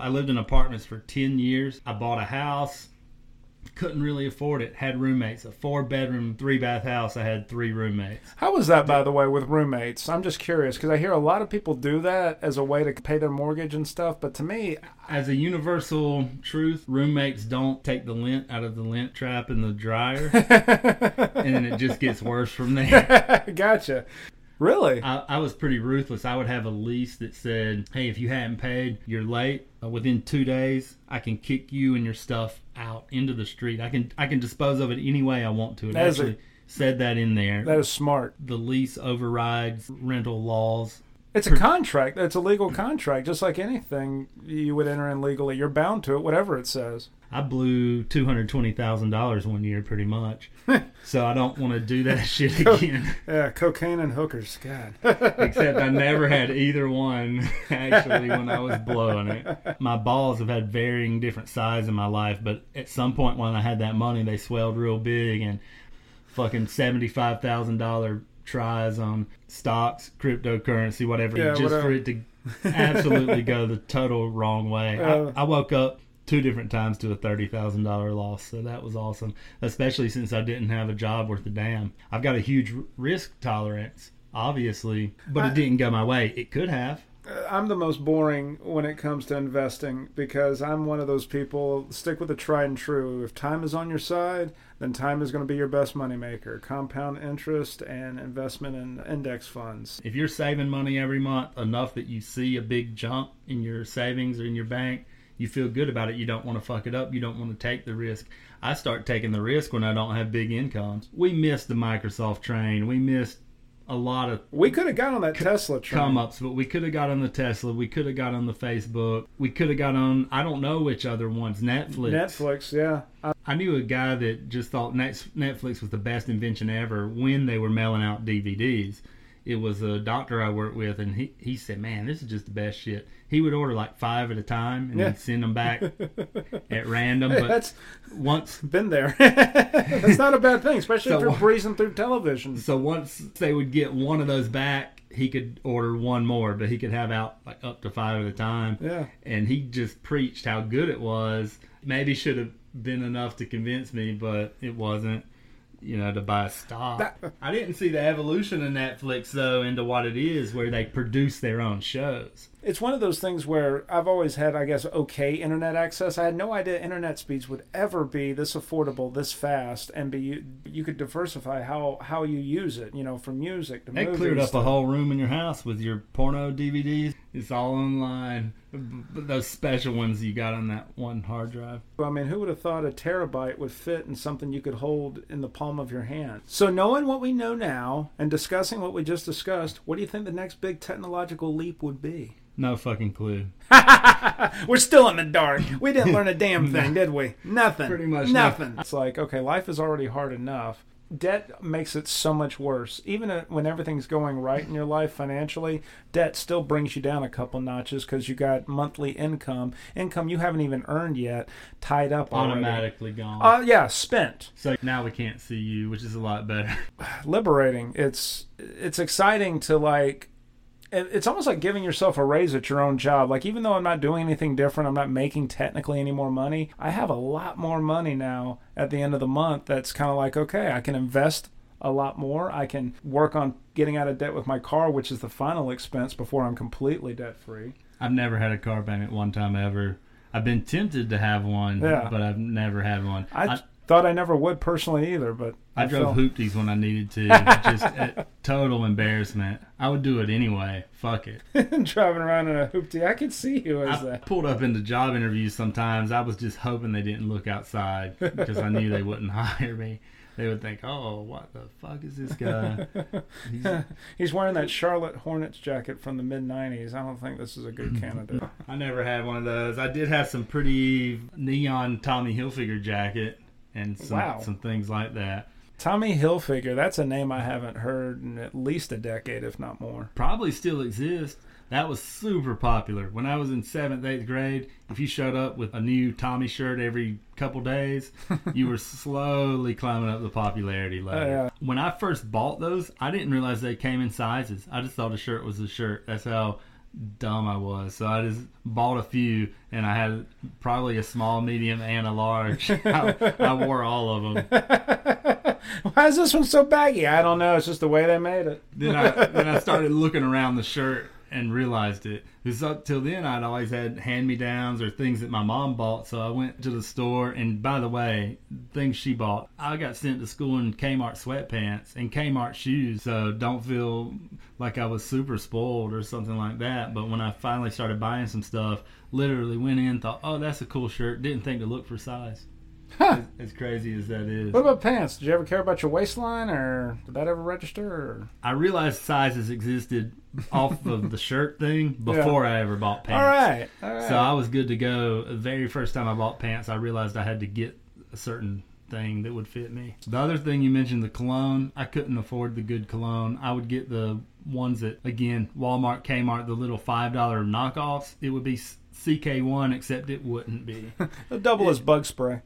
I lived in apartments for 10 years. I bought a house, couldn't really afford it. Had roommates. A four bedroom, three bath house. I had three roommates. How was that, by the way, with roommates? I'm just curious because I hear a lot of people do that as a way to pay their mortgage and stuff. But to me, As a universal truth, roommates don't take the lint out of the lint trap in the dryer, and then it just gets worse from there. gotcha. Really? I, I was pretty ruthless. I would have a lease that said, "Hey, if you hadn't paid, you're late. Uh, within two days, I can kick you and your stuff out into the street. I can I can dispose of it any way I want to." It That is a- actually said that in there. That is smart. the lease overrides rental laws. It's a contract. It's a legal contract, just like anything you would enter in legally. You're bound to it, whatever it says. I blew two hundred twenty thousand dollars one year, pretty much. so I don't want to do that shit again. Yeah, cocaine and hookers. God. Except I never had either one actually when I was blowing it. My balls have had varying different size in my life, but at some point when I had that money, they swelled real big and fucking seventy five thousand dollar tries on stocks, cryptocurrency, whatever, Yeah, just whatever. for it to absolutely go the total wrong way. Uh. I, I woke up two different times to a thirty thousand dollar loss, so that was awesome. Especially since I didn't have a job worth a damn. I've got a huge risk tolerance, obviously, but I- it didn't go my way. It could have. I'm the most boring when it comes to investing because I'm one of those people stick with the tried and true. If time is on your side, then time is going to be your best moneymaker. Compound interest and investment in index funds. If you're saving money every month enough that you see a big jump in your savings or in your bank, you feel good about it. You don't want to fuck it up. You don't want to take the risk. I start taking the risk when I don't have big incomes. We missed the Microsoft train. We missed a lot of We could have got on that Tesla train. come ups, but we could have got on the Tesla. We could have got on the Facebook. We could have got on, I don't know which other ones, Netflix. Netflix, yeah. I, I knew a guy that just thought Netflix was the best invention ever when they were mailing out DVDs. It was a doctor I worked with, and he, he said, Man, this is just the best shit. He would order like five at a time and Yeah. he'd send them back at random. But that's once been there. that's not a bad thing, especially So if you're breezing through television. So once they would get one of those back, he could order one more, but he could have out like up to five at a time. Yeah. And he just preached how good it was. Maybe should have been enough to convince me, but it wasn't. You know, to buy stock. That- I didn't see the evolution of Netflix though into what it is, where they produce their own shows. It's one of those things where I've always had, I guess, okay internet access. I had no idea internet speeds would ever be this affordable, this fast, and be you could diversify how how you use it. You know, from music to They movies. cleared up to- a whole room in your house with your porno DVDs. It's all online. Those special ones you got on that one hard drive. I mean, who would have thought a terabyte would fit in something you could hold in the palm of your hand? So, knowing what we know now and discussing what we just discussed, what do you think the next big technological leap would be? No fucking clue. We're still in the dark. We didn't learn a damn thing, did we? Nothing. Pretty much nothing. It's like, okay, life is already hard enough. Debt makes it so much worse. Even when everything's going right in your life financially, debt still brings you down a couple notches because you got monthly income, income you haven't even earned yet, tied up already. Automatically gone. Uh, yeah, spent. so now we can't see you, which is a lot better. liberating. It's it's exciting to like. It- It's almost like giving yourself a raise at your own job. Like even though I'm not doing anything different, I'm not making technically any more money. I have a lot more money now at the end of the month. That's kind of like okay, I can invest a lot more. I can work on getting out of debt with my car, which is the final expense before I'm completely debt free. I've never had a car payment one time ever. I've been tempted to have one, Yeah. but I've never had one. I, I, thought I never would personally either, but I drove felt- hoopties when I needed to. just uh, total embarrassment. I would do it anyway. Fuck it. driving around in a hoopty. I could see you as I that. pulled up into job interviews sometimes. I was just hoping they didn't look outside because I knew they wouldn't hire me. They would think, "Oh, what the fuck is this guy?" He's, He's wearing that Charlotte Hornets jacket from the mid '90s. I don't think this is a good candidate. I never had one of those. I did have some pretty neon Tommy Hilfiger jacket and some Wow. some things like that. Tommy Hilfiger. That's a name I haven't heard in at least a decade, if not more. Probably still exists. That was super popular when I was in seventh, eighth grade. If you showed up with a new Tommy shirt every couple days, you were slowly climbing up the popularity ladder. Oh, yeah. When I first bought those, I didn't realize they came in sizes. I just thought a shirt was a shirt. That's how dumb I was. So I just bought a few, and I had probably a small, medium, and a large. I, I wore all of them. Why is this one so baggy? I don't know. It's just the way they made it. Then I then I started looking around the shirt and realized it. Because up till then, I'd always had hand me downs or things that my mom bought. So I went to the store, and by the way, things she bought, I got sent to school in Kmart sweatpants and Kmart shoes. So don't feel like I was super spoiled or something like that. But when I finally started buying some stuff, literally went in, thought, oh, that's a cool shirt. Didn't think to look for size. Huh. As, as crazy as that is. What about pants? Did you ever care about your waistline, or did that ever register? Or? I realized sizes existed off of the shirt thing before I ever bought pants. All right, all right. So I was good to go. The very first time I bought pants, I realized I had to get a certain thing that would fit me. The other thing you mentioned, the cologne, I couldn't afford the good cologne. I would get the ones that, again, Walmart, Kmart, the little $5 knockoffs. It would be CK1, except it wouldn't be. the double as bug spray.